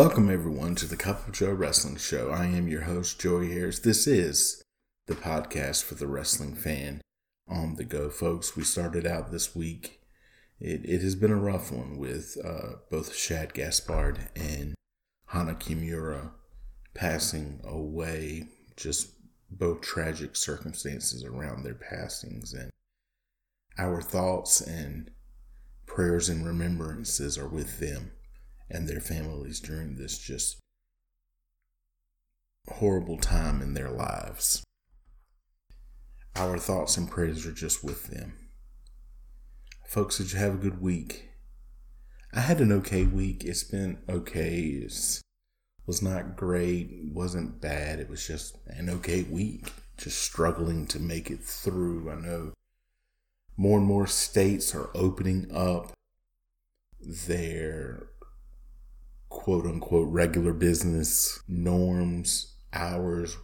Welcome, everyone, to the Cup of Joe Wrestling Show. I am your host, Joey Harris. This is the podcast for the wrestling fan on the go, folks. We started out this week. It, it has been a rough one with uh, both Shad Gaspard and Hana Kimura passing away. Just both tragic circumstances around their passings. And our thoughts and prayers and remembrances are with them and their families during this just horrible time in their lives. Our thoughts and prayers are just with them. Folks, did you have a good week? I had an okay week. It's been okay. It was not great, wasn't bad. It was just an okay week. Just struggling to make it through. I know more and more states are opening up their quote unquote regular business norms, hours,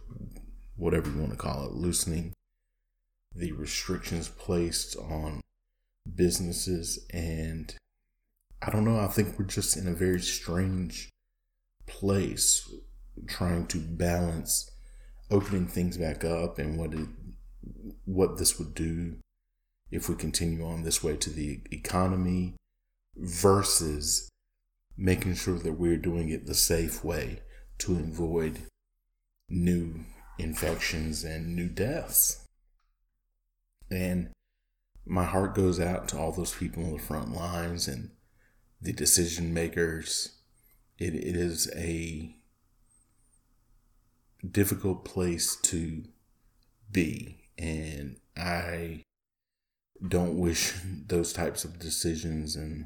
whatever you want to call it, loosening the restrictions placed on businesses. And I don't know, I think we're just in a very strange place trying to balance opening things back up and what it what this would do if we continue on this way to the economy versus making sure that we're doing it the safe way to avoid new infections and new deaths. And my heart goes out to all those people on the front lines and the decision makers. It, it is a difficult place to be. And I don't wish those types of decisions and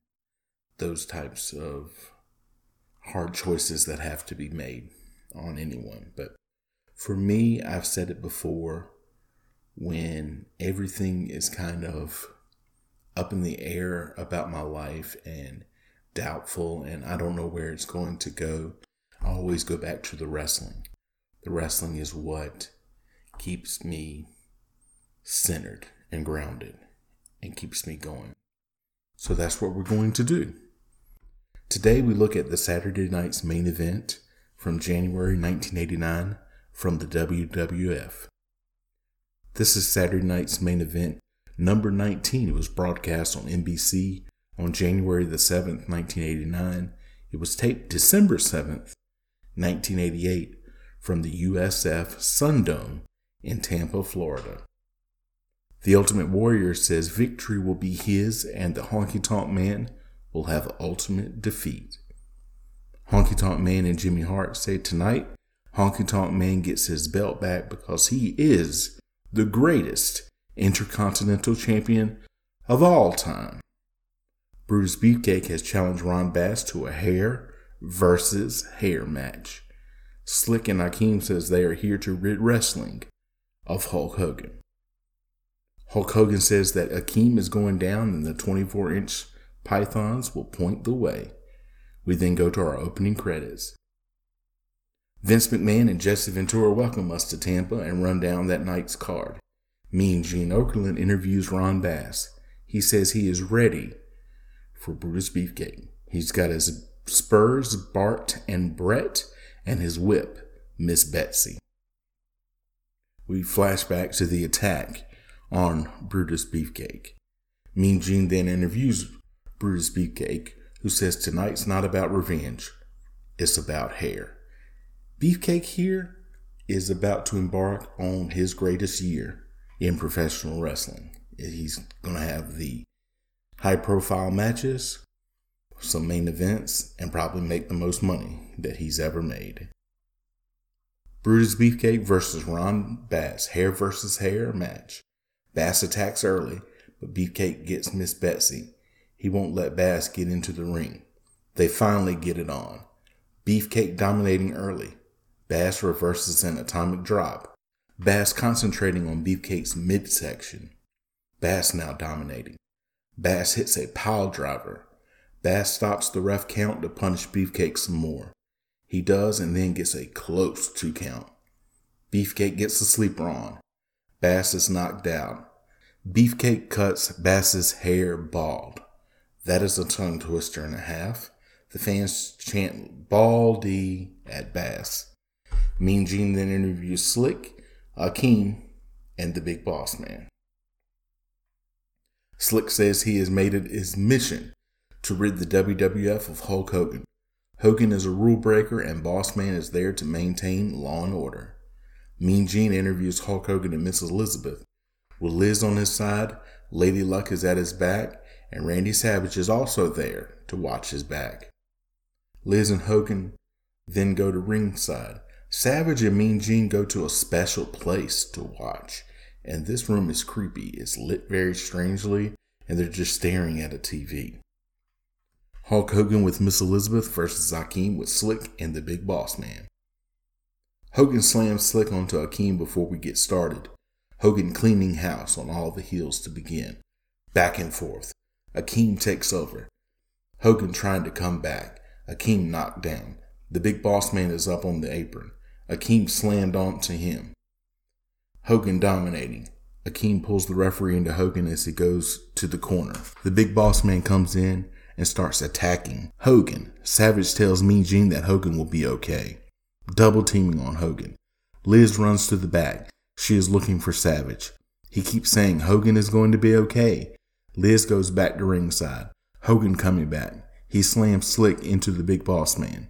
those types of hard choices that have to be made on anyone. But for me, I've said it before when everything is kind of up in the air about my life and doubtful and I don't know where it's going to go, I always go back to the wrestling. The wrestling is what keeps me centered and grounded and keeps me going. So that's what we're going to do. Today we look at the Saturday night's main event from January 1989 from the WWF. This is Saturday night's main event number 19. It was broadcast on NBC on January the 7th, 1989. It was taped December 7th, 1988 from the USF Sundome in Tampa, Florida. The Ultimate Warrior says victory will be his and the Honky Tonk Man will have ultimate defeat. Honky Tonk Man and Jimmy Hart say tonight, Honky Tonk Man gets his belt back because he is the greatest intercontinental champion of all time. Brutus Beefcake has challenged Ron Bass to a hair versus hair match. Slick and Akeem says they are here to rid wrestling of Hulk Hogan. Hulk Hogan says that Akeem is going down in the 24 inch pythons will point the way. We then go to our opening credits. Vince McMahon and Jesse Ventura welcome us to Tampa and run down that night's card. Mean Gene Okerlund interviews Ron Bass. He says he is ready for Brutus Beefcake. He's got his spurs, Bart and Brett, and his whip, Miss Betsy. We flash back to the attack on Brutus Beefcake. Mean Gene then interviews Brutus Beefcake, who says tonight's not about revenge, it's about hair. Beefcake here is about to embark on his greatest year in professional wrestling. He's going to have the high profile matches, some main events, and probably make the most money that he's ever made. Brutus Beefcake versus Ron Bass, hair versus hair match. Bass attacks early, but Beefcake gets Miss Betsy. He won't let Bass get into the ring. They finally get it on. Beefcake dominating early. Bass reverses an atomic drop. Bass concentrating on Beefcake's midsection. Bass now dominating. Bass hits a pile driver. Bass stops the ref count to punish Beefcake some more. He does and then gets a close two count. Beefcake gets the sleeper on. Bass is knocked out. Beefcake cuts Bass's hair bald. That is a tongue twister and a half. The fans chant Baldy at Bass. Mean Gene then interviews Slick, Akeem, and the Big Boss Man. Slick says he has made it his mission to rid the WWF of Hulk Hogan. Hogan is a rule breaker and Boss Man is there to maintain law and order. Mean Gene interviews Hulk Hogan and Miss Elizabeth. With Liz on his side, Lady Luck is at his back, and Randy Savage is also there to watch his back. Liz and Hogan then go to ringside. Savage and Mean Gene go to a special place to watch, and this room is creepy. It's lit very strangely, and they're just staring at a TV. Hulk Hogan with Miss Elizabeth versus Akeem with Slick and the Big Boss Man. Hogan slams Slick onto Akeem before we get started. Hogan cleaning house on all the heels to begin. Back and forth. Akeem takes over. Hogan trying to come back. Akeem knocked down. The big boss man is up on the apron. Akeem slammed onto him. Hogan dominating. Akeem pulls the referee into Hogan as he goes to the corner. The big boss man comes in and starts attacking Hogan. Savage tells Mean Gene that Hogan will be okay double teaming on Hogan. Liz runs to the back. She is looking for Savage. He keeps saying Hogan is going to be okay. Liz goes back to ringside. Hogan coming back. He slams Slick into the big boss man.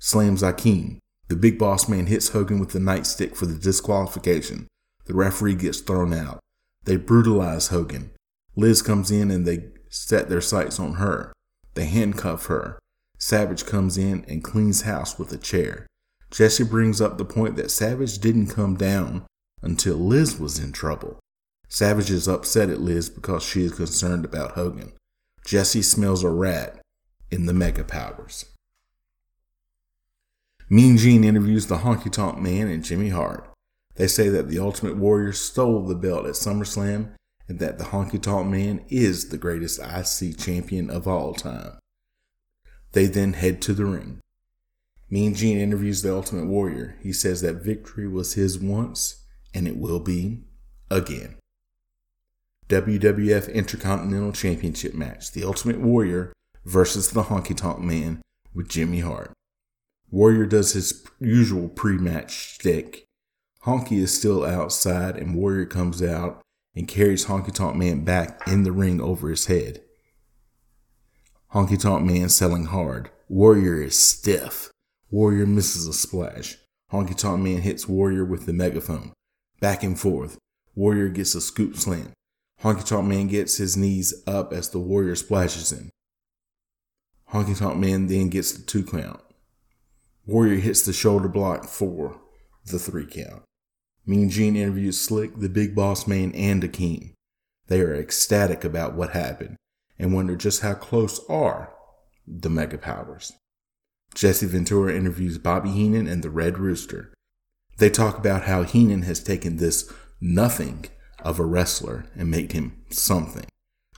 Slams Akeem. The big boss man hits Hogan with the nightstick for the disqualification. The referee gets thrown out. They brutalize Hogan. Liz comes in and they set their sights on her. They handcuff her. Savage comes in and cleans house with a chair. Jesse brings up the point that Savage didn't come down until Liz was in trouble. Savage is upset at Liz because she is concerned about Hogan. Jesse smells a rat in the Mega Powers. Mean Gene interviews the Honky Tonk Man and Jimmy Hart. They say that the Ultimate Warrior stole the belt at SummerSlam and that the Honky Tonk Man is the greatest IC champion of all time. They then head to the ring. Mean Gene interviews the Ultimate Warrior. He says that victory was his once, and it will be again. WWF Intercontinental Championship match The Ultimate Warrior versus the Honky Tonk Man with Jimmy Hart. Warrior does his usual pre match shtick. Honky is still outside, and Warrior comes out and carries Honky Tonk Man back in the ring over his head. Honky Tonk Man selling hard. Warrior is stiff. Warrior misses a splash. Honky Tonk Man hits Warrior with the megaphone. Back and forth. Warrior gets a scoop slam. Honky Tonk Man gets his knees up as the Warrior splashes him. Honky Tonk Man then gets the two count. Warrior hits the shoulder block for the three count. Mean Gene interviews Slick, the Big Boss Man, and Akeem. They are ecstatic about what happened and wonder just how close are the Mega Powers. Jesse Ventura interviews Bobby Heenan and the Red Rooster. They talk about how Heenan has taken this nothing of a wrestler and made him something.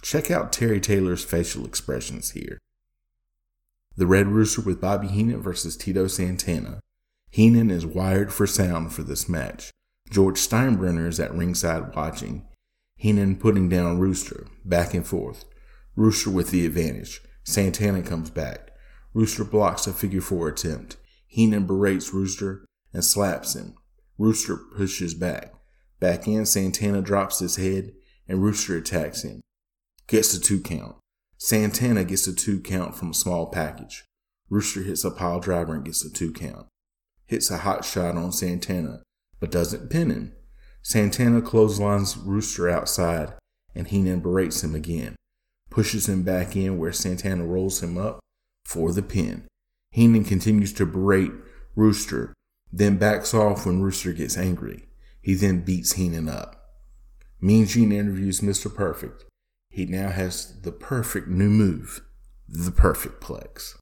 Check out Terry Taylor's facial expressions here. The Red Rooster with Bobby Heenan versus Tito Santana. Heenan is wired for sound for this match. George Steinbrenner is at ringside watching. Heenan putting down Rooster, back and forth. Rooster with the advantage. Santana comes back. Rooster blocks a figure four attempt. Heenan berates Rooster and slaps him. Rooster pushes back. Back in, Santana drops his head and Rooster attacks him. Gets a two count. Santana gets a two count from a small package. Rooster hits a pile driver and gets a two count. Hits a hot shot on Santana, but doesn't pin him. Santana clotheslines Rooster outside and Heenan berates him again. Pushes him back in where Santana rolls him up for the pin. Heenan continues to berate Rooster, then backs off when Rooster gets angry. He then beats Heenan up. Mean Gene interviews Mr. Perfect. He now has the perfect new move, the Perfect Plex.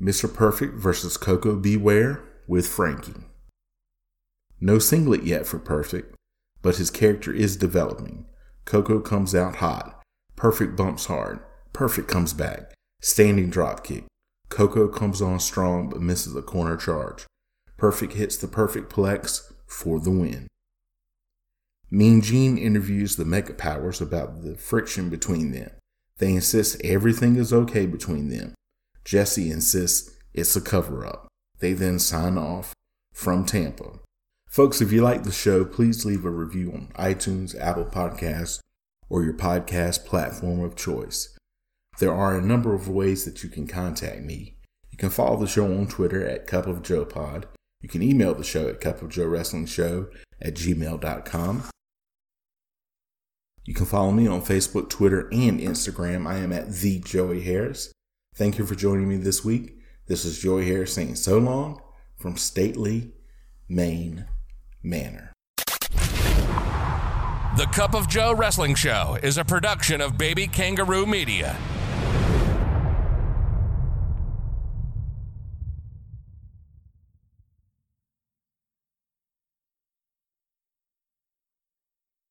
Mr. Perfect versus Koko B. Ware with Frankie. No singlet yet for Perfect, but his character is developing. Coco comes out hot. Perfect bumps hard. Perfect comes back. Standing drop kick. Koko comes on strong but misses a corner charge. Perfect hits the perfect plex for the win. Mean Gene interviews the Mega Powers about the friction between them. They insist everything is okay between them. Jesse insists it's a cover up. They then sign off from Tampa. Folks, if you like the show, please leave a review on iTunes, Apple Podcasts, or your podcast platform of choice. There are a number of ways that you can contact me. You can follow the show on Twitter at Cup of Joe Pod. You can email the show at Cup of Joe Wrestling Show at gmail.com. You can follow me on Facebook, Twitter, and Instagram. I am at the Joey Harris. Thank you for joining me this week. This is Joey Harris saying so long from Stately, Maine Manor. The Cup of Joe Wrestling Show is a production of Baby Kangaroo Media.